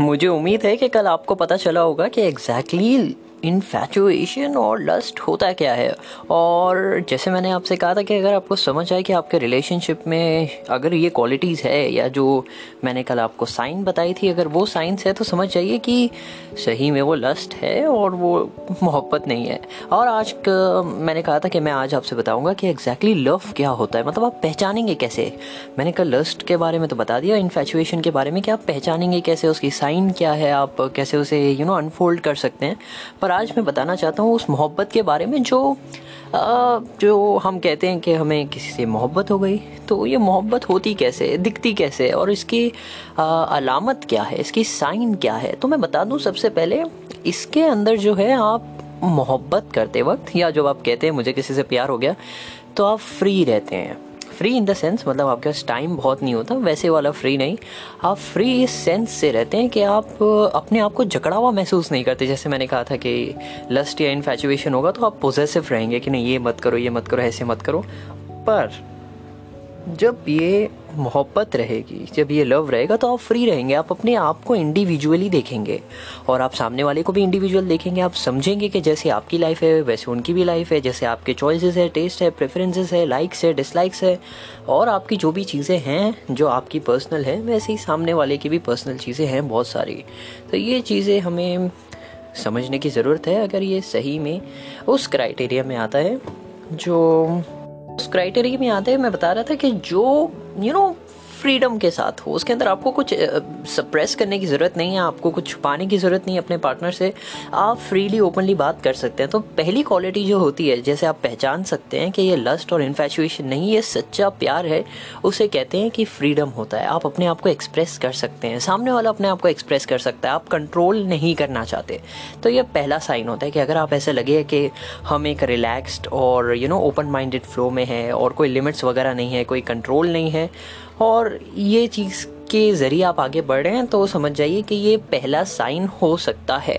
मुझे उम्मीद है कि कल आपको पता चला होगा कि एग्जैक्टली exactly इन्फैचुएशन और लस्ट होता क्या है? और जैसे मैंने आपसे कहा था कि अगर आपको समझ आए कि आपके रिलेशनशिप में अगर ये क्वालिटीज़ है या जो मैंने कल आपको साइन बताई थी, अगर वो साइंस है तो समझ जाइए कि सही में वो लस्ट है और वो मोहब्बत नहीं है। और आज मैंने कहा था कि मैं आज आपसे बताऊँगा कि एग्जैक्टली exactly लव क्या होता है। मतलब आप पहचानेंगे कैसे? मैंने कल लस्ट के बारे में तो बता दिया इन्फैचुएशन के बारे में कि आप पहचानेंगे कैसे उसकी साइन क्या है, आप कैसे उसे यू नो अनफोल्ड कर सकते हैं। पर और आज मैं बताना चाहता हूँ उस मोहब्बत के बारे में जो आ, जो हम कहते हैं कि हमें किसी से मोहब्बत हो गई। तो ये मोहब्बत होती कैसे दिखती कैसे और इसकी अलामत क्या है इसकी साइन क्या है? तो मैं बता दूँ सबसे पहले इसके अंदर जो है आप मोहब्बत करते वक्त या जब आप कहते हैं मुझे किसी से प्यार हो गया तो आप फ्री रहते हैं। फ्री इन द सेंस मतलब आपके पास टाइम बहुत नहीं होता, वैसे वाला फ्री नहीं। आप फ्री इस सेंस से रहते हैं कि आप अपने आप को जकड़ा हुआ महसूस नहीं करते। जैसे मैंने कहा था कि लस्ट या इन्फेचुएशन होगा तो आप पोजेसिव रहेंगे कि नहीं, ये मत करो, ये मत करो, ऐसे मत करो। पर जब ये मोहब्बत रहेगी, जब ये लव रहेगा तो आप फ्री रहेंगे। आप अपने आप को इंडिविजुअली देखेंगे। और आप सामने वाले को भी इंडिविजुअल देखेंगे। आप समझेंगे कि जैसे आपकी लाइफ है, वैसे उनकी भी लाइफ है, जैसे आपके चॉइसेस है टेस्ट है प्रेफरेंसेस है लाइक्स है डिसलाइक्स है। और आपकी जो भी चीज़ें हैं, जो आपकी पर्सनल है, वैसे ही सामने वाले की भी पर्सनल चीज़ें हैं बहुत सारी। तो ये चीज़ें हमें समझने की ज़रूरत है, अगर ये सही में उस क्राइटेरिया में आता है, जो उस क्राइटेरिया में आते हैं। मैं बता रहा था कि जो you you know know, freedom के साथ हो। उसके अंदर आपको कुछ सप्रेस करने की ज़रूरत नहीं है, आपको कुछ छुपाने की ज़रूरत नहीं है अपने पार्टनर से। आप फ्रीली ओपनली बात कर सकते हैं। तो पहली क्वालिटी जो होती है, जैसे आप पहचान सकते हैं कि ये लस्ट और इन्फेचुएशन नहीं, ये सच्चा प्यार है, उसे कहते हैं कि फ्रीडम होता है। आप अपने आप को एक्सप्रेस कर सकते हैं। सामने वाला अपने आप को एक्सप्रेस कर सकता है। आप कंट्रोल नहीं करना चाहते। तो ये पहला साइन होता है कि अगर आप ऐसे लगे कि हम एक रिलैक्स्ड और you know open minded flow में है और कोई लिमिट्स वगैरह नहीं है, कोई कंट्रोल नहीं है और ये चीज़ के ज़रिए आप आगे बढ़ रहे हैं तो समझ जाइए कि ये पहला साइन हो सकता है।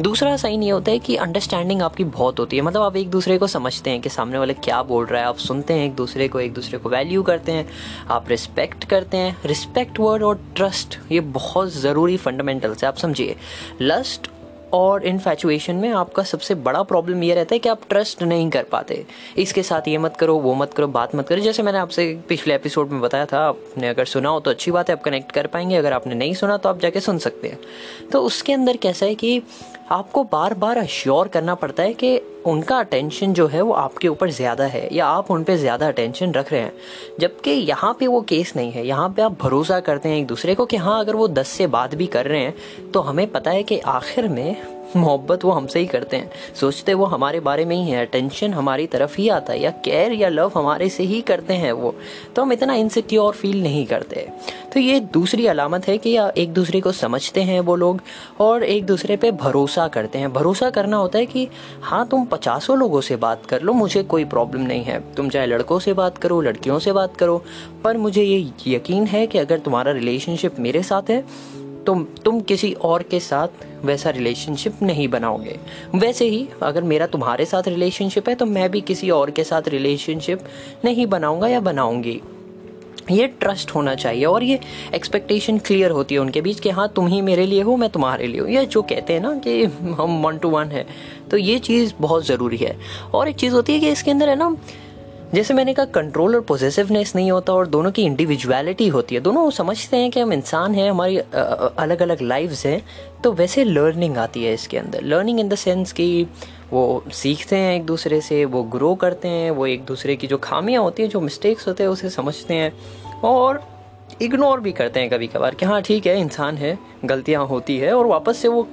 दूसरा साइन ये होता है कि अंडरस्टैंडिंग आपकी बहुत होती है। मतलब आप एक दूसरे को समझते हैं कि सामने वाले क्या बोल रहा है, आप सुनते हैं एक दूसरे को, एक दूसरे को वैल्यू करते हैं, आप रिस्पेक्ट करते हैं। रिस्पेक्ट वर्ड और ट्रस्ट ये बहुत ज़रूरी फंडामेंटल्स है, आप समझिए। लस्ट और इन्फैचुएशन में आपका सबसे बड़ा प्रॉब्लम ये रहता है कि आप ट्रस्ट नहीं कर पाते। इसके साथ ये मत करो, वो मत करो, बात मत करो। जैसे मैंने आपसे पिछले एपिसोड में बताया था, आपने अगर सुना हो तो अच्छी बात है, आप कनेक्ट कर पाएँगे। अगर आपने नहीं सुना तो आप जाके सुन सकते हैं। तो उसके अंदर कैसा है कि आपको बार बार अश्योर करना पड़ता है कि उनका अटेंशन जो है वो आपके ऊपर ज़्यादा है या आप उन पर ज़्यादा अटेंशन रख रहे हैं। जबकि यहाँ पे वो केस नहीं है। यहाँ पे आप भरोसा करते हैं एक दूसरे को कि हाँ अगर वो दस से बात भी कर रहे हैं तो हमें पता है कि आखिर में मोहब्बत वो हमसे ही करते हैं। सोचते वो हमारे बारे में ही है अटेंशन हमारी तरफ़ ही आता है, या केयर या लव हमारे से ही करते हैं वो। तो हम इतना इनसिक्योर फील नहीं करते। तो ये दूसरी अलामत है कि एक दूसरे को समझते हैं वो लोग, और एक दूसरे पे भरोसा करते हैं। भरोसा करना होता है कि हाँ तुम पचासों लोगों से बात कर लो, मुझे कोई प्रॉब्लम नहीं है। तुम चाहे लड़कों से बात करो, लड़कियों से बात करो, पर मुझे ये यकीन है कि अगर तुम्हारा रिलेशनशिप मेरे साथ है तुम तुम किसी और के साथ वैसा रिलेशनशिप नहीं बनाओगे। वैसे ही, अगर मेरा तुम्हारे साथ रिलेशनशिप है तो मैं भी किसी और के साथ रिलेशनशिप नहीं बनाऊँगा या बनाऊँगी। ये ट्रस्ट होना चाहिए और ये एक्सपेक्टेशन क्लियर होती है उनके बीच कि हाँ तुम ही मेरे लिए हो, मैं तुम्हारे लिए हूँ। ये जो कहते हैं ना कि हम वन टू वन है। तो ये चीज़ बहुत ज़रूरी है। और एक चीज़ होती है कि इसके अंदर है ना जैसे मैंने कहा कंट्रोल और पॉजिटिवनेस नहीं होता और दोनों की इंडिविजुअलिटी होती है। दोनों समझते हैं कि हम इंसान हैं, हमारी अलग अलग लाइफ्स हैं तो वैसे लर्निंग आती है इसके अंदर। लर्निंग इन द सेंस कि वो सीखते हैं एक दूसरे से, वो ग्रो करते हैं, वो एक दूसरे की जो खामियाँ होती हैं, जो मिस्टेक्स होते हैं, उसे समझते हैं और इग्नोर भी करते हैं कभी कभार कि हाँ ठीक है, इंसान है, गलतियाँ होती है और वापस से वो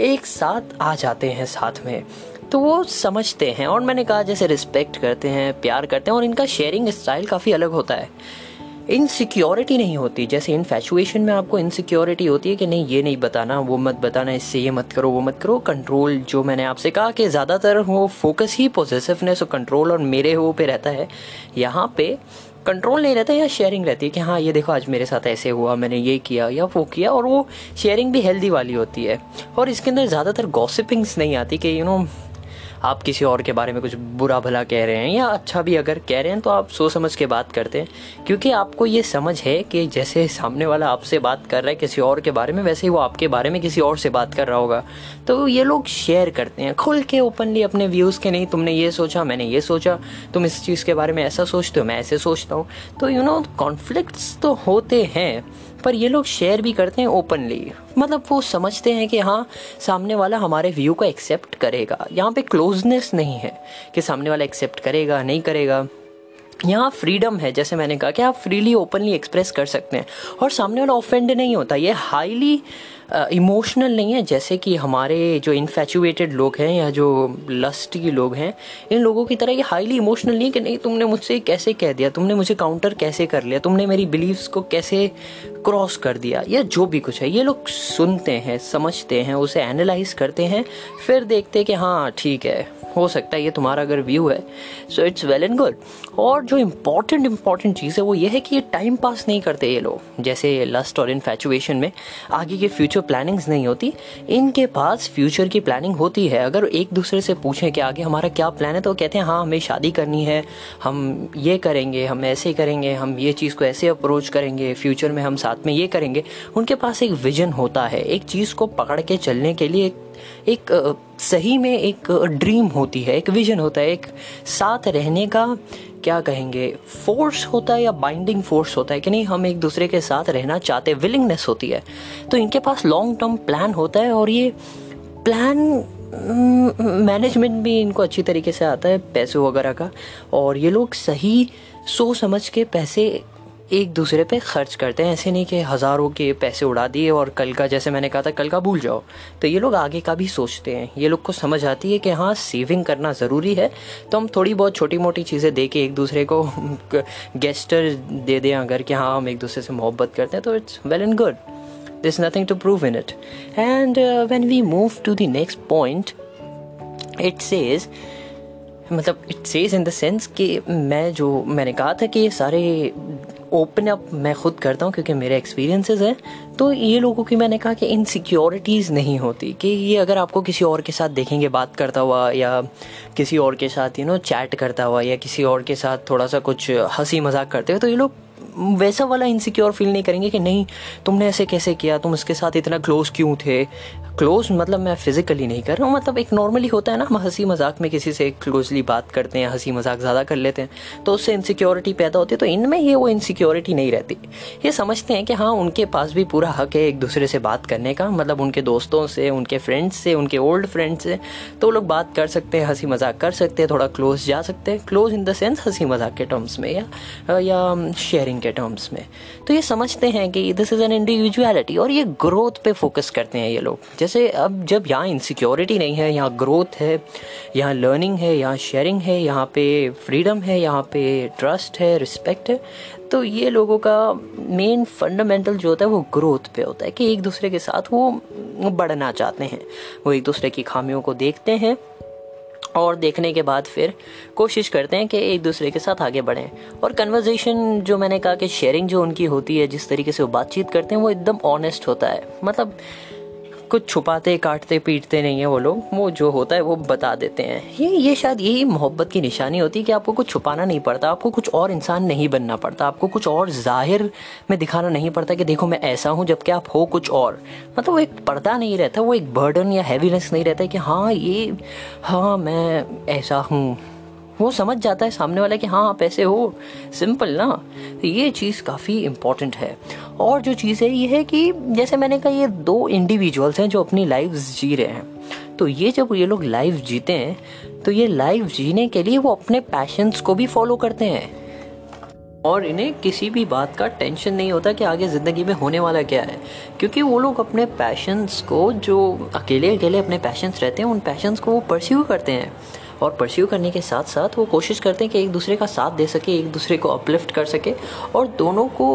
एक साथ आ जाते हैं साथ में। तो वो समझते हैं और मैंने कहा जैसे रिस्पेक्ट करते हैं, प्यार करते हैं और इनका शेयरिंग स्टाइल काफ़ी अलग होता है। इनसिक्योरिटी नहीं होती, जैसे इनफैचुएशन में आपको इनसिक्योरिटी होती है कि नहीं, ये नहीं बताना, वो मत बताना, इससे ये मत करो, वो मत करो। कंट्रोल जो मैंने आपसे कहा कि ज़्यादातर वो फोकस ही पॉजिटिवनेस और कंट्रोल और मेरे हो पे रहता है। यहाँ पे कंट्रोल नहीं रहता या शेयरिंग रहती है कि हाँ ये देखो, आज मेरे साथ ऐसे हुआ, मैंने ये किया या वो किया और वो शेयरिंग भी हेल्दी वाली होती है। और इसके अंदर ज़्यादातर गॉसिपिंग्स नहीं आती कि यू नो आप किसी और के बारे में कुछ बुरा भला कह रहे हैं या अच्छा भी अगर कह रहे हैं तो आप सोच समझ के बात करते हैं। क्योंकि आपको ये समझ है कि जैसे सामने वाला आपसे बात कर रहा है किसी और के बारे में, वैसे ही वो आपके बारे में किसी और से बात कर रहा होगा। तो ये लोग शेयर करते हैं, खुल के ओपनली अपने व्यूज़ के, नहीं, तुमने ये सोचा, मैंने ये सोचा, तुम इस चीज़ के बारे में ऐसा सोचते हो, मैं ऐसे सोचता हूँ। तो यू नो कॉन्फ्लिक्ट्स तो होते हैं पर ये लोग शेयर भी करते हैं ओपनली मतलब वो समझते हैं कि हाँ सामने वाला हमारे व्यू को एक्सेप्ट करेगा। यहाँ पे क्लोजनेस नहीं है कि सामने वाला एक्सेप्ट करेगा, नहीं करेगा। यहाँ फ्रीडम है, जैसे मैंने कहा कि आप फ्रीली ओपनली एक्सप्रेस कर सकते हैं। और सामने वाला ऑफेंड नहीं होता। ये हाईली इमोशनल नहीं है, जैसे कि हमारे जो इन्फेचुएटेड लोग हैं या जो लस्ट के लोग हैं, इन लोगों की तरह ये हाईली इमोशनल नहीं है कि नहीं, तुमने मुझसे कैसे कह दिया, तुमने मुझे काउंटर कैसे कर लिया, तुमने मेरी बिलीव्स को कैसे क्रॉस कर दिया, या जो भी कुछ है, ये लोग सुनते हैं, समझते हैं, उसे एनालाइज करते हैं, फिर देखते हैं कि हाँ ठीक है हो सकता है, ये तुम्हारा अगर व्यू है so it's well and good और जो इंपॉर्टेंट इंपॉर्टेंट चीज़ है, वो ये है कि ये टाइम पास नहीं करते ये लोग. जैसे लस्ट और इन्फेचुएशन में आगे की फ्यूचर प्लानिंग्स नहीं होती, इनके पास फ्यूचर की प्लानिंग होती है. अगर एक दूसरे से पूछें कि आगे हमारा क्या प्लान है तो कहते हैं हाँ हमें शादी करनी है, हम ये करेंगे, हम ऐसे करेंगे, हम ये चीज़ को ऐसे अप्रोच करेंगे फ्यूचर में हम साथ में ये करेंगे. उनके पास एक विजन होता है, एक चीज़ को पकड़ के चलने के लिए, एक एक सही में एक ड्रीम होती है, एक विजन होता है, एक साथ रहने का, क्या कहेंगे फोर्स होता है या बाइंडिंग फोर्स होता है कि नहीं, हम एक दूसरे के साथ रहना चाहते विलिंगनेस होती है। तो इनके पास लॉन्ग टर्म प्लान होता है और ये प्लान मैनेजमेंट भी इनको अच्छी तरीके से आता है, पैसे वगैरह का। और ये लोग सही सोच समझ के पैसे एक दूसरे पे खर्च करते हैं। ऐसे नहीं कि हज़ारों के पैसे उड़ा दिए और कल का, जैसे मैंने कहा था, कल का भूल जाओ। तो ये लोग आगे का भी सोचते हैं। ये लोग को समझ आती है कि हाँ सेविंग करना ज़रूरी है। तो हम थोड़ी बहुत छोटी मोटी चीज़ें दे के एक दूसरे को गेस्टर दे दें अगर कि हाँ हम एक दूसरे से मोहब्बत करते हैं तो it's well and good this nothing to prove in it and when we move to the next point it says मतलब it says in the sense कि मैं जो मैंने कहा था कि ये सारे ओपन अप मैं खुद करता हूँ क्योंकि मेरे एक्सपीरियंसेस हैं। तो ये लोगों की मैंने कहा कि इन सिक्योरिटीज़ नहीं होती, कि ये अगर आपको किसी और के साथ देखेंगे, बात करता हुआ या किसी और के साथ यू नो चैट करता हुआ या किसी और के साथ थोड़ा सा कुछ हँसी मज़ाक करते हुए तो ये लोग वैसा वाला इनसिक्योर फील नहीं करेंगे कि नहीं, तुमने ऐसे कैसे किया? तुम उसके साथ इतना क्लोज क्यों थे? क्लोज मतलब मैं फिजिकली नहीं कर रहा हूँ मतलब एक नॉर्मली होता है ना, हम हँसी मज़ाक में किसी से क्लोजली बात करते हैं, हँसी मज़ाक ज़्यादा कर लेते हैं तो उससे इनसिक्योरिटी पैदा होती है तो इनमें ये वो इनसिक्योरिटी नहीं रहती। ये समझते हैं कि हाँ उनके पास भी पूरा हक है एक दूसरे से बात करने का मतलब उनके दोस्तों से, उनके फ्रेंड्स से, उनके ओल्ड फ्रेंड्स से तो लोग बात कर सकते हैं, हँसी मज़ाक कर सकते हैं, थोड़ा क्लोज जा सकते हैं क्लोज इन द सेंस हँसी मज़ाक के टर्म्स में या या शेयरिंग के टर्म्स में। तो ये समझते हैं कि दिस इज़ एन इंडिविजुअलिटी और ये ग्रोथ पे फोकस करते हैं ये लोग। जैसे अब जब यहाँ इनसिक्योरिटी नहीं है, यहाँ ग्रोथ है, यहाँ लर्निंग है, यहाँ शेयरिंग है, यहाँ पे फ्रीडम है, यहाँ पे ट्रस्ट है रिस्पेक्ट है तो ये लोगों का मेन फंडामेंटल जो होता है वो ग्रोथ पे होता है कि एक दूसरे के साथ वो बढ़ना चाहते हैं। वो एक दूसरे की खामियों को देखते हैं और देखने के बाद फिर कोशिश करते हैं कि एक दूसरे के साथ आगे बढ़ें। और कन्वर्जेशन जो मैंने कहा कि शेयरिंग जो उनकी होती है, जिस तरीके से वो बातचीत करते हैं, वो एकदम ऑनेस्ट होता है। मतलब कुछ छुपाते, काटते, पीटते नहीं है वो लोग। वो जो होता है, वो बता देते हैं। ये ये शायद यही मोहब्बत की निशानी होती है कि आपको कुछ छुपाना नहीं पड़ता, आपको कुछ और इंसान नहीं बनना पड़ता, आपको कुछ और ज़ाहिर में दिखाना नहीं पड़ता कि देखो मैं ऐसा हूँ, जबकि आप हो कुछ और। मतलब वो एक पर्दा नहीं रहता, वो एक बर्डन या हैवीनेस नहीं रहता कि हाँ ये हाँ मैं ऐसा हूँ। वो समझ जाता है सामने वाला कि हाँ आप ऐसे हो। सिंपल ना। तो ये चीज़ काफ़ी इंपॉर्टेंट है। और जो चीज़ है, ये है कि जैसे मैंने कहा, ये दो इंडिविजुअल्स हैं जो अपनी लाइफ जी रहे हैं। तो ये जब ये लोग लाइफ जीते हैं तो ये लाइफ जीने के लिए वो अपने पैशंस को भी फॉलो करते हैं। और इन्हें किसी भी बात का टेंशन नहीं होता कि आगे ज़िंदगी में होने वाला क्या है। क्योंकि वो लोग अपने पैशंस को, जो अकेले अकेले अपने पैशंस रहते हैं, उन पैशंस को वो परस्यू करते हैं। और परस्यू करने के साथ साथ वो कोशिश करते हैं कि एक दूसरे का साथ दे सके, एक दूसरे को अपलिफ्ट कर सके और दोनों को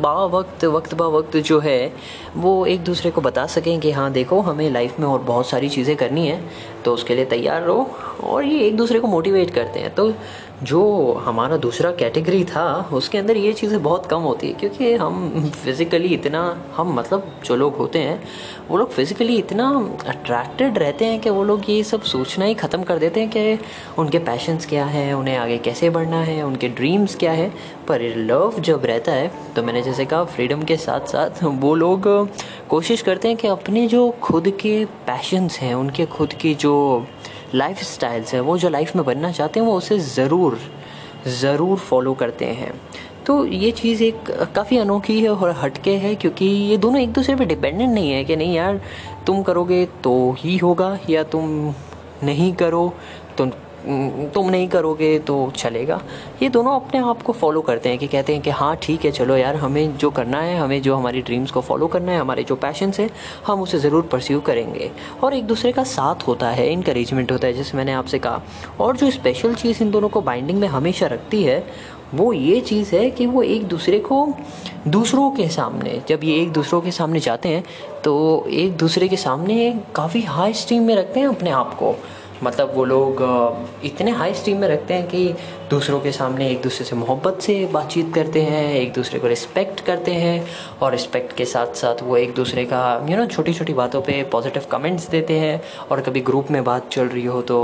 बा वक्त वक्त बा वक्त जो है, वो एक दूसरे को बता सकें कि हाँ देखो, हमें लाइफ में और बहुत सारी चीज़ें करनी है तो उसके लिए तैयार रहो और ये एक दूसरे को मोटिवेट करते हैं। तो जो हमारा दूसरा कैटेगरी था, उसके अंदर ये चीज़ें बहुत कम होती है, क्योंकि हम फिज़िकली इतना, हम मतलब जो लोग होते हैं, वो लोग फिज़िकली इतना अट्रैक्टेड रहते हैं कि वो लोग ये सब सोचना ही ख़त्म कर देते हैं कि उनके पैशंस क्या हैं, उन्हें आगे कैसे बढ़ना है, उनके ड्रीम्स क्या है। पर लव जब रहता है तो मैंने जैसे कहा फ्रीडम के साथ साथ वो लोग कोशिश करते हैं कि अपने जो खुद के पैशंस हैं, उनके खुद की जो लाइफ स्टाइल्स हैं, वो जो लाइफ में बनना चाहते हैं, वो उसे ज़रूर ज़रूर फॉलो करते हैं। तो ये चीज़ एक काफ़ी अनोखी है और हटके है, क्योंकि ये दोनों एक दूसरे पे डिपेंडेंट नहीं है कि नहीं यार, तुम करोगे तो ही होगा, या तुम नहीं करो तो तुम नहीं करोगे तो चलेगा। ये दोनों अपने आप को फॉलो करते हैं कि कहते हैं कि हाँ ठीक है, चलो यार, हमें जो करना है, हमें जो हमारी ड्रीम्स को फॉलो करना है, हमारे जो पैशन है, हम उसे ज़रूर परस्यू करेंगे। और एक दूसरे का साथ होता है इनक्रेजमेंट होता है, जैसे मैंने आपसे कहा। और जो स्पेशल चीज़ इन दोनों को बाइंडिंग में हमेशा रखती है, वो ये चीज़ है कि वो एक दूसरे को दूसरों के सामने, जब ये एक दूसरों के सामने जाते हैं तो एक दूसरे के सामने काफ़ी हाई स्टीम में रखते हैं अपने आप को। मतलब वो लोग इतने हाई स्टीम में रखते हैं कि दूसरों के सामने एक दूसरे से मोहब्बत से बातचीत करते हैं, एक दूसरे को रिस्पेक्ट करते हैं और रिस्पेक्ट के साथ साथ वो एक दूसरे का यू नो छोटी छोटी बातों पे पॉजिटिव कमेंट्स देते हैं और कभी ग्रुप में बात चल रही हो तो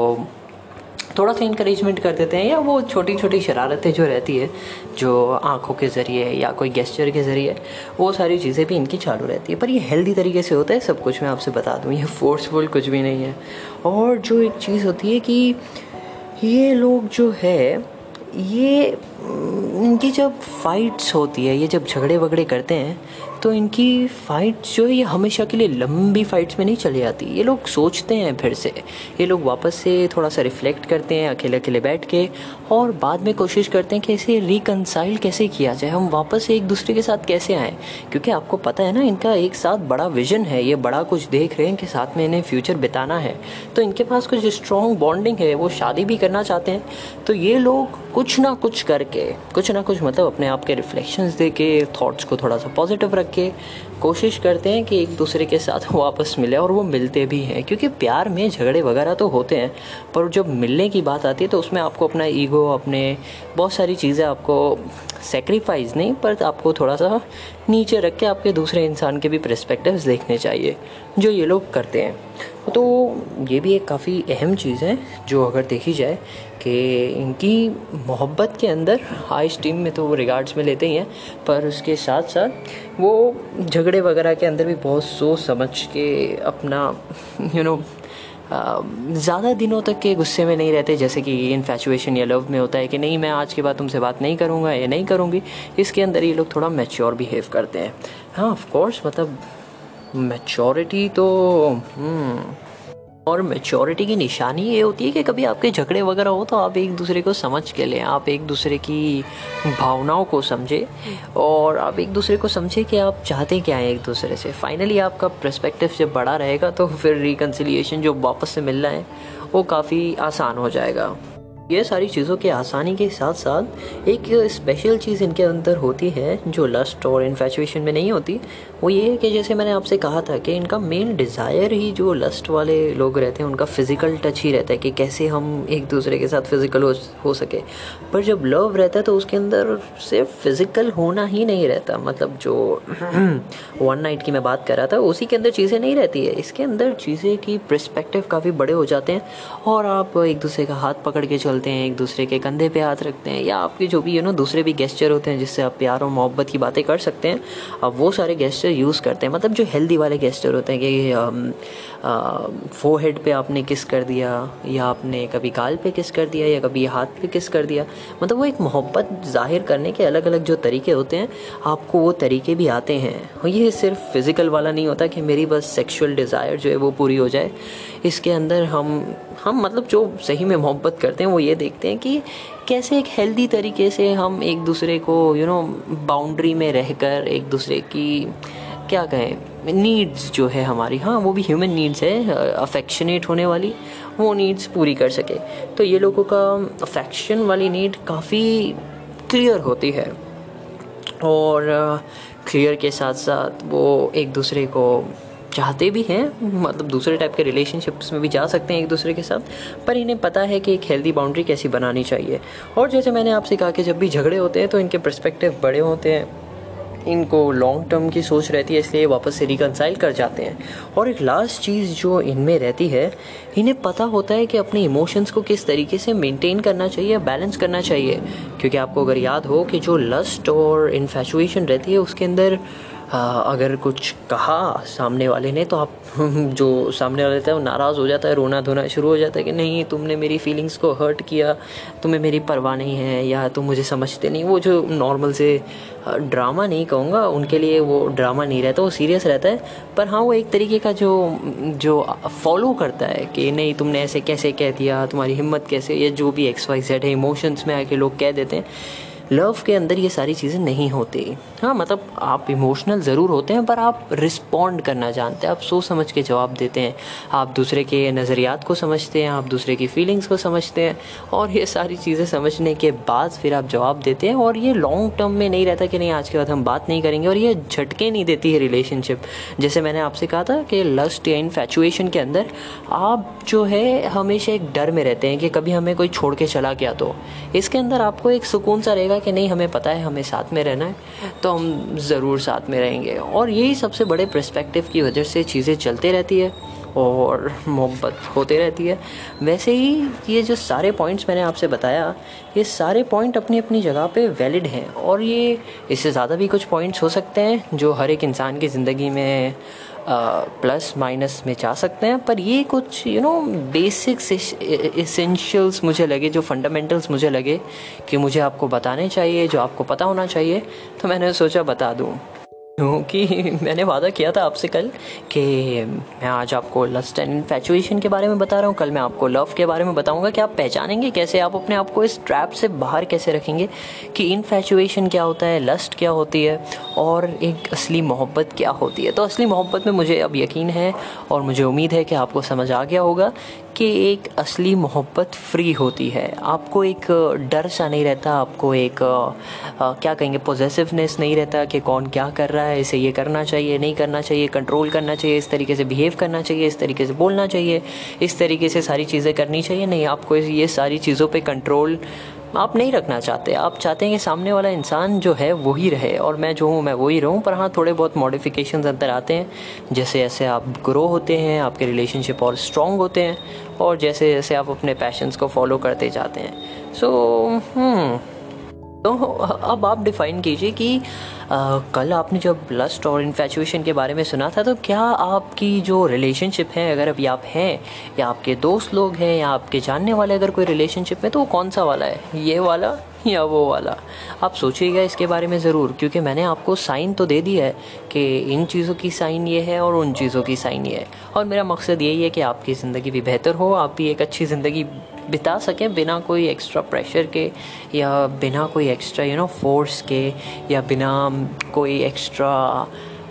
थोड़ा सा इंकरेजमेंट कर देते हैं या वो छोटी छोटी शरारतें जो रहती है, जो आँखों के ज़रिए या कोई गेस्चर के ज़रिए, वो सारी चीज़ें भी इनकी चालू रहती है। पर ये हेल्दी तरीके से होता है, सब कुछ मैं आपसे बता दूँ, ये फोर्सफुल कुछ भी नहीं है। और जो एक चीज़ होती है कि ये लोग जो है, ये, इनकी जब फाइट्स होती है, ये जब झगड़े वगड़े करते हैं तो इनकी फ़ाइट्स जो है, ये हमेशा के लिए लंबी फ़ाइट्स में नहीं चली जाती ये लोग सोचते हैं फिर से। ये लोग वापस से थोड़ा सा रिफ़्लेक्ट करते हैं अकेले अकेले बैठ के और बाद में कोशिश करते हैं कि इसे रिकनसाइल कैसे किया जाए? हम वापस एक दूसरे के साथ कैसे आएँ? क्योंकि आपको पता है ना, इनका एक साथ बड़ा विजन है। ये बड़ा कुछ देख रहे हैं कि साथ में इन्हें फ्यूचर बिताना है। तो इनके पास कुछ स्ट्रॉन्ग बॉन्डिंग है, वो शादी भी करना चाहते हैं। तो ये लोग कुछ ना कुछ करके, कुछ ना कुछ मतलब अपने आप के रिफ्लेक्शंस दे के थाट्स को थोड़ा सा पॉजिटिव रख के कोशिश करते हैं कि एक दूसरे के साथ वापस मिले और वो मिलते भी हैं, क्योंकि प्यार में झगड़े वगैरह तो होते हैं, पर जब मिलने की बात आती है तो उसमें आपको अपना ईगो, अपने बहुत सारी चीज़ें आपको सेक्रीफाइस नहीं, पर आपको थोड़ा सा नीचे रख के आपके दूसरे इंसान के भी परस्पेक्टिव्स देखने चाहिए, जो ये लोग करते हैं। तो ये भी एक काफ़ी अहम चीज़ है, जो अगर देखी जाए कि इनकी मोहब्बत के अंदर हाई स्टीम में तो वो रिगार्ड्स में लेते ही हैं पर उसके साथ साथ वो झगड़े वगैरह के अंदर भी बहुत सोच समझ के अपना यू नो ज़्यादा दिनों तक के गुस्से में नहीं रहते जैसे कि इन्फेचुएशन या लव में होता है कि नहीं मैं आज के बाद तुमसे बात नहीं करूँगा या नहीं करूँगी। इसके अंदर ये लोग थोड़ा मैच्योर बिहेव करते हैं। हाँ ऑफ़ कोर्स मतलब मैच्योरिटी तो hmm, और मेच्योरिटी की निशानी ये होती है कि कभी आपके झगड़े वगैरह हो तो आप एक दूसरे को समझ के लें, आप एक दूसरे की भावनाओं को समझें और आप एक दूसरे को समझें कि आप चाहते क्या हैं एक दूसरे से। फाइनली आपका प्रस्पेक्टिव जब बड़ा रहेगा तो फिर रिकन्सिलियेशन जो वापस से मिलना है, वो काफ़ी आसान हो जाएगा। ये सारी चीज़ों के आसानी के साथ साथ एक स्पेशल चीज़ इनके अंदर होती है जो लस्ट और इन्फेचुएशन में नहीं होती वो ये है कि जैसे मैंने आपसे कहा था कि इनका मेन डिज़ायर ही जो लस्ट वाले लोग रहते हैं उनका फ़िज़िकल टच ही रहता है कि कैसे हम एक दूसरे के साथ फ़िज़िकल हो, हो सके। पर जब लव रहता है तो उसके अंदर सिर्फ़ फ़िज़िकल होना ही नहीं रहता। मतलब जो वन नाइट की मैं बात कर रहा था उसी के अंदर चीज़ें नहीं रहती है। इसके अंदर चीज़ें की प्रस्पेक्टिव काफ़ी बड़े हो जाते हैं और आप एक दूसरे का हाथ पकड़ के चलते हैं एक दूसरे के कंधे पे हाथ रखते हैं या आपके जो भी यू नो दूसरे भी गेस्चर होते हैं जिससे आप प्यार और मोहब्बत की बातें कर सकते हैं अब वो सारे गेस्चर यूज़ करते हैं। मतलब जो हेल्दी वाले गेस्चर होते हैं कि फो हेड पे आपने किस कर दिया, या आपने कभी गाल पे किस कर दिया, या कभी हाथ पे किस कर दिया। मतलब वो एक मोहब्बत ज़ाहिर करने के अलग अलग जो तरीके होते हैं, आपको वो तरीके भी आते हैं। ये सिर्फ़ फ़िज़िकल वाला नहीं होता कि मेरी बस सेक्शुअल डिज़ायर जो है वो पूरी हो जाए। इसके अंदर हम हम मतलब जो सही में मोहब्बत करते हैं, वो ये देखते हैं कि कैसे एक हेल्दी तरीके से हम एक दूसरे को यू नो बाउंड्री में रहकर एक दूसरे की क्या कहें नीड्स जो है हमारी हाँ वो भी ह्यूमन नीड्स है अफेक्शनेट होने वाली, वो नीड्स पूरी कर सके। तो ये लोगों का अफेक्शन वाली नीड काफ़ी क्लियर होती है। और क्लियर के साथ साथ वो एक दूसरे को चाहते भी हैं मतलब दूसरे टाइप के रिलेशनशिप्स में भी जा सकते हैं एक दूसरे के साथ, पर इन्हें पता है कि एक हेल्दी बाउंड्री कैसी बनानी चाहिए। और जैसे मैंने आपसे कहा कि जब भी झगड़े होते हैं तो इनके परस्पेक्टिव बड़े होते हैं। इनको लॉन्ग टर्म की सोच रहती है, इसलिए वापस से रिकनसाइल कर जाते हैं। और एक लास्ट चीज़ जो इनमें रहती है, इन्हें पता होता है कि अपने इमोशंस को किस तरीके से मेंटेन करना चाहिए बैलेंस करना चाहिए। क्योंकि आपको अगर याद हो कि जो लस्ट और इन्फेचुएशन रहती है, उसके अंदर अगर कुछ कहा सामने वाले ने तो आप जो सामने वाले थे, वो नाराज़ हो जाता है, रोना धोना शुरू हो जाता है कि नहीं, तुमने मेरी फीलिंग्स को हर्ट किया, तुम्हें मेरी परवाह नहीं है, या तुम मुझे समझते नहीं। वो जो नॉर्मल से ड्रामा नहीं कहूँगा, उनके लिए वो ड्रामा नहीं रहता, वो सीरियस रहता है। पर हाँ वो एक तरीके का जो जो फॉलो करता है कि नहीं, तुमने ऐसे कैसे कह दिया, तुम्हारी हिम्मत कैसे, या जो भी एक्स वाई सेट है इमोशंस में आके लोग कह देते हैं। लव के अंदर ये सारी चीज़ें नहीं होती। हाँ मतलब आप इमोशनल ज़रूर होते हैं, पर आप रिस्पॉन्ड करना जानते हैं, आप सोच समझ के जवाब देते हैं। आप दूसरे के नज़रियात को समझते हैं, आप दूसरे की फीलिंग्स को समझते हैं, और ये सारी चीज़ें समझने के बाद फिर आप जवाब देते हैं, और ये लॉन्ग टर्म में नहीं रहता कि नहीं, आज के बाद हम बात नहीं करेंगे, और ये झटके नहीं देती है रिलेशनशिप जैसे मैंने आपसे कहा था कि लस्ट या इनफैचुएशन के अंदर आप जो है, हमेशा एक डर में रहते हैं कि कभी हमें कोई छोड़ के चला गया तो। इसके अंदर आपको एक सुकून सा रहेगा कि नहीं, हमें पता है, हमें साथ में रहना है तो हम ज़रूर साथ में रहेंगे। और यही सबसे बड़े प्रस्पेक्टिव की वजह से चीज़ें चलते रहती है और मोहब्बत होते रहती है। वैसे ही ये जो सारे पॉइंट्स मैंने आपसे बताया, ये सारे पॉइंट अपनी अपनी जगह पे वैलिड हैं। और ये, इससे ज़्यादा भी कुछ पॉइंट्स हो सकते हैं जो हर एक इंसान की ज़िंदगी में प्लस माइनस में जा सकते हैं, पर ये कुछ यू नो बेसिक्स इसेंशियल्स मुझे लगे, जो फंडामेंटल्स मुझे लगे कि मुझे आपको बताने चाहिए, जो आपको पता होना चाहिए तो मैंने सोचा बता दूँ। क्योंकि मैंने वादा किया था आपसे कल कि मैं आज आपको लस्ट एंड इन्फेचुएशन के बारे में बता रहा हूँ। कल मैं आपको लव के बारे में बताऊँगा कि आप पहचानेंगे कैसे आप अपने आप को इस ट्रैप से बाहर कैसे रखेंगे कि इन्फेचुएशन क्या होता है लस्ट क्या होती है और एक असली मोहब्बत क्या होती है। तो असली मोहब्बत में मुझे अब यकीन है और मुझे उम्मीद है कि आपको समझ आ गया होगा कि एक असली मोहब्बत फ्री होती है। आपको एक डर सा नहीं रहता आपको एक आ, क्या कहेंगे पॉजिटिवनेस नहीं रहता कि कौन क्या कर रहा है। इसे ये करना चाहिए नहीं करना चाहिए कंट्रोल करना चाहिए इस तरीके से बिहेव करना चाहिए इस तरीके से बोलना चाहिए इस तरीके से सारी चीज़ें करनी चाहिए। नहीं आपको ये सारी चीज़ों पर कंट्रोल आप नहीं रखना चाहते। आप चाहते हैं कि सामने वाला इंसान जो है वही रहे और मैं जो हूँ मैं वही रहूँ पर हाँ थोड़े बहुत मॉडिफिकेशन अंदर आते हैं। जैसे जैसे आप ग्रो होते हैं आपके रिलेशनशिप और स्ट्रॉन्ग होते हैं और जैसे जैसे आप अपने पैशंस को फॉलो करते जाते हैं। सो so, hmm, तो अब आप डिफ़ाइन कीजिए कि आ, कल आपने जब लस्ट और इन्फेचुएशन के बारे में सुना था तो क्या आपकी जो रिलेशनशिप है अगर अभी आप हैं या आपके दोस्त लोग हैं या आपके जानने वाले अगर कोई रिलेशनशिप में तो वो कौन सा वाला है? ये वाला या वो वाला? आप सोचिएगा इसके बारे में ज़रूर क्योंकि मैंने आपको साइन तो दे दिया है कि इन चीज़ों की साइन ये है और उन चीज़ों की साइन ये है। और मेरा मकसद यही है कि आपकी ज़िंदगी भी बेहतर हो आप भी एक अच्छी ज़िंदगी बिता सकें बिना कोई एक्स्ट्रा प्रेशर के या बिना कोई एक्स्ट्रा यू नो फोर्स के या बिना कोई एक्स्ट्रा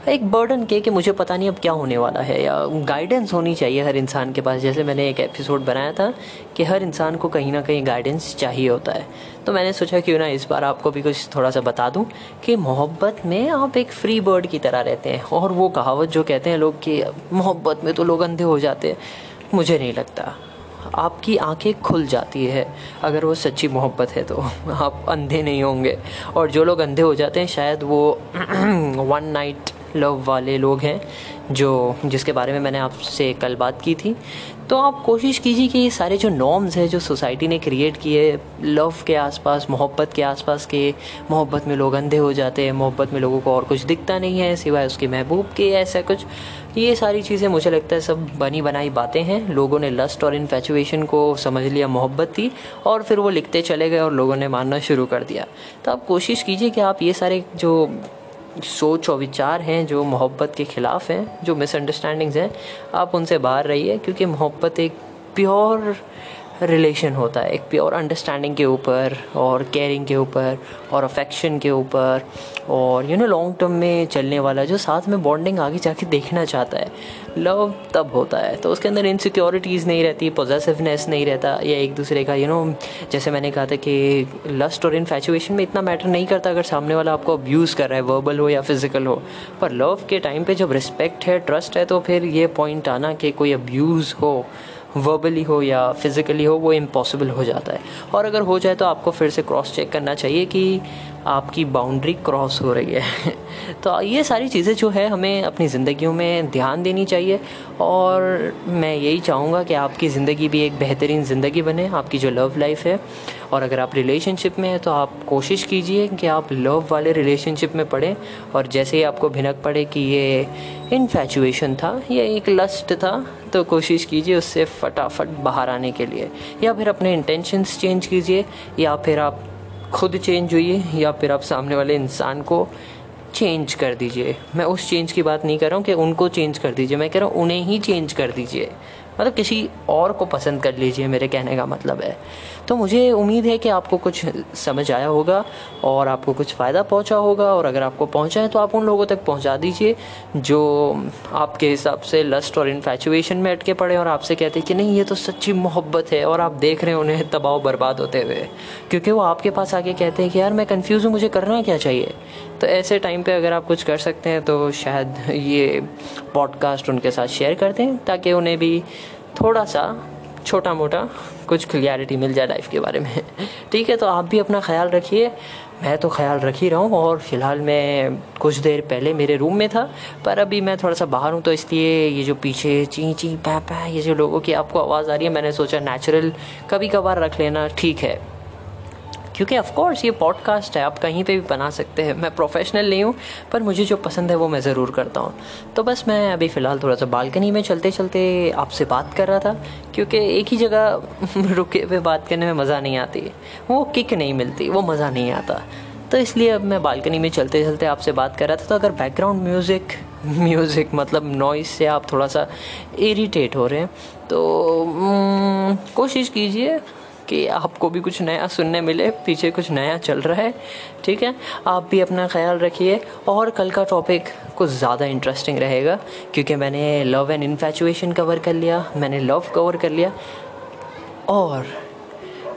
एक बर्डन के कि मुझे पता नहीं अब क्या होने वाला है या गाइडेंस होनी चाहिए हर इंसान के पास। जैसे मैंने एक एपिसोड बनाया था कि हर इंसान को कहीं ना कहीं गाइडेंस चाहिए होता है। तो मैंने सोचा क्यों ना इस बार आपको भी कुछ थोड़ा सा बता दूँ कि मोहब्बत में आप एक फ्री बर्ड की तरह रहते हैं और वो कहावत जो कहते हैं लोग कि मोहब्बत में तो लोग अंधे हो जाते हैं, मुझे नहीं लगता। आपकी आँखें खुल जाती है। अगर वो सच्ची मोहब्बत है तो आप अंधे नहीं होंगे। और जो लोग अंधे हो जाते हैं, शायद वो वन नाइट लव वाले लोग हैं, जो, जिसके बारे में मैंने आपसे कल बात की थी। तो आप कोशिश कीजिए कि ये सारे जो नॉर्म्स हैं, जो सोसाइटी ने क्रिएट किए लव के आसपास, मोहब्बत के आसपास के, मोहब्बत में लोग अंधे हो जाते हैं, मोहब्बत में लोगों को और कुछ दिखता नहीं है, सिवाय उसके महबूब के, ऐसा कुछ। ये सारी चीज़ें मुझे लगता है सब बनी बनाई बातें हैं। लोगों ने लस्ट और इन्फेचुएशन को समझ लिया, मोहब्बत थी, और फिर वो लिखते चले गए और लोगों ने मानना शुरू कर दिया। तो आप कोशिश कीजिए कि आप ये सारे जो सोच और विचार हैं, जो मोहब्बत के ख़िलाफ़ हैं, जो मिसअंडरस्टैंडिंग्स हैं, आप उनसे बाहर रहिए, क्योंकि मोहब्बत एक प्योर रिलेशन होता है एक प्योर अंडरस्टैंडिंग के ऊपर और केयरिंग के ऊपर और अफेक्शन के ऊपर और यू नो लॉन्ग टर्म में चलने वाला जो साथ में बॉन्डिंग आगे जाके देखना चाहता है। लव तब होता है तो उसके अंदर इनसिक्योरिटीज़ नहीं रहती पॉजिटिवनेस नहीं रहता या एक दूसरे का यू you नो know, जैसे मैंने कहा था कि लस्ट और इन्फेचुएशन में इतना मैटर नहीं करता अगर सामने वाला आपको अब्यूज़ कर रहा है वर्बल हो या फ़िज़िकल हो। पर लव के टाइम पे जब रिस्पेक्ट है ट्रस्ट है तो फिर ये पॉइंट आना कि कोई अब्यूज़ हो वर्बली हो या फिज़िकली हो, वो इम्पॉसिबल हो जाता है। और अगर हो जाए तो आपको फिर से क्रॉस चेक करना चाहिए कि आपकी बाउंड्री क्रॉस हो रही है। तो ये सारी चीज़ें जो है, हमें अपनी ज़िंदगियों में ध्यान देनी चाहिए और मैं यही चाहूँगा कि आपकी ज़िंदगी भी एक बेहतरीन ज़िंदगी बने, आपकी जो लव लाइफ है। और अगर आप रिलेशनशिप में हैं तो आप कोशिश कीजिए कि आप लव वाले रिलेशनशिप में पढ़ें और जैसे ही आपको भिनक पड़े कि ये इनफैचुएशन था, या एक लस्ट था तो कोशिश कीजिए उससे फटाफट बाहर आने के लिए। या फिर अपने इंटेंशंस चेंज कीजिए, या फिर आप खुद चेंज होइए या फिर आप सामने वाले इंसान को चेंज कर दीजिए। मैं उस चेंज की बात नहीं कर रहा हूँ कि उनको चेंज कर दीजिए। मैं कह रहा हूँ उन्हें ही चेंज कर दीजिए। मतलब किसी और को पसंद कर लीजिए, मेरे कहने का मतलब है। तो मुझे उम्मीद है कि आपको कुछ समझ आया होगा और आपको कुछ फ़ायदा पहुँचा होगा और अगर आपको पहुँचा है तो आप उन लोगों तक पहुँचा दीजिए जो आपके हिसाब से लस्ट और इन्फेचुएशन में अटके पड़े और आपसे कहते हैं कि नहीं, ये तो सच्ची मोहब्बत है और आप देख रहे हैं उन्हें तबाव बर्बाद होते हुए। क्योंकि वो आपके पास आके कहते हैं कि यार, मैं कन्फ्यूज़ हूँ, मुझे करना क्या चाहिए? तो ऐसे टाइम पर अगर आप कुछ कर सकते हैं तो शायद ये पॉडकास्ट उनके साथ शेयर कर दें ताकि उन्हें भी थोड़ा सा छोटा मोटा कुछ क्लियरिटी मिल जाए लाइफ के बारे में। ठीक है तो आप भी अपना ख्याल रखिए। मैं तो ख्याल रख ही रहा हूँ और फ़िलहाल मैं कुछ देर पहले मेरे रूम में था, पर अभी मैं थोड़ा सा बाहर हूँ तो इसलिए ये जो पीछे ची ची पै पै ये जो लोगों की आपको आवाज़ आ रही है, मैंने सोचा नेचुरल कभी कभार रख लेना, ठीक है। क्योंकि ऑफ़ कोर्स ये पॉडकास्ट है आप कहीं पे भी बना सकते हैं। मैं प्रोफेशनल नहीं हूँ पर मुझे जो पसंद है वो मैं ज़रूर करता हूँ। तो बस मैं अभी फ़िलहाल थोड़ा सा बालकनी में चलते चलते आपसे बात कर रहा था क्योंकि एक ही जगह रुके हुए बात करने में मज़ा नहीं आती। वो किक नहीं मिलती वो मज़ा नहीं आता। तो इसलिए अब मैं बालकनी में चलते चलते आपसे बात कर रहा था। तो अगर बैकग्राउंड म्यूज़िक म्यूज़िक मतलब नॉइस से आप थोड़ा सा इरिटेट हो रहे हैं तो हम्म, कोशिश कीजिए कि आपको भी कुछ नया सुनने मिले, पीछे कुछ नया चल रहा है, ठीक है? आप भी अपना ख्याल रखिए। और कल का टॉपिक कुछ ज़्यादा इंटरेस्टिंग रहेगा, क्योंकि मैंने लव एंड इन्फेचुएशन कवर कर लिया, मैंने लव कवर कर लिया। और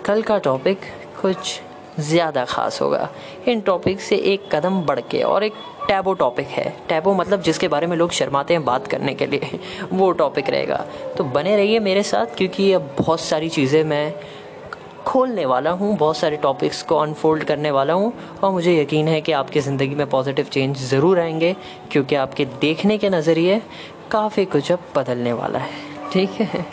कल का टॉपिक कुछ ज़्यादा ख़ास होगा। इन टॉपिक से एक कदम बढ़ के, और एक टैबो टॉपिक है। टैबो मतलब जिसके बारे में लोग शर्माते हैं बात करने के लिए, वो टॉपिक रहेगा। तो बने रहिए मेरे साथ, क्योंकि अब बहुत सारी चीज़ें मैं खोलने वाला हूँ, बहुत सारे टॉपिक्स को अनफोल्ड करने वाला हूँ और मुझे यकीन है कि आपकी ज़िंदगी में पॉजिटिव चेंज ज़रूर आएँगे क्योंकि आपके देखने के नज़रिए काफ़ी कुछ अब बदलने वाला है। ठीक है?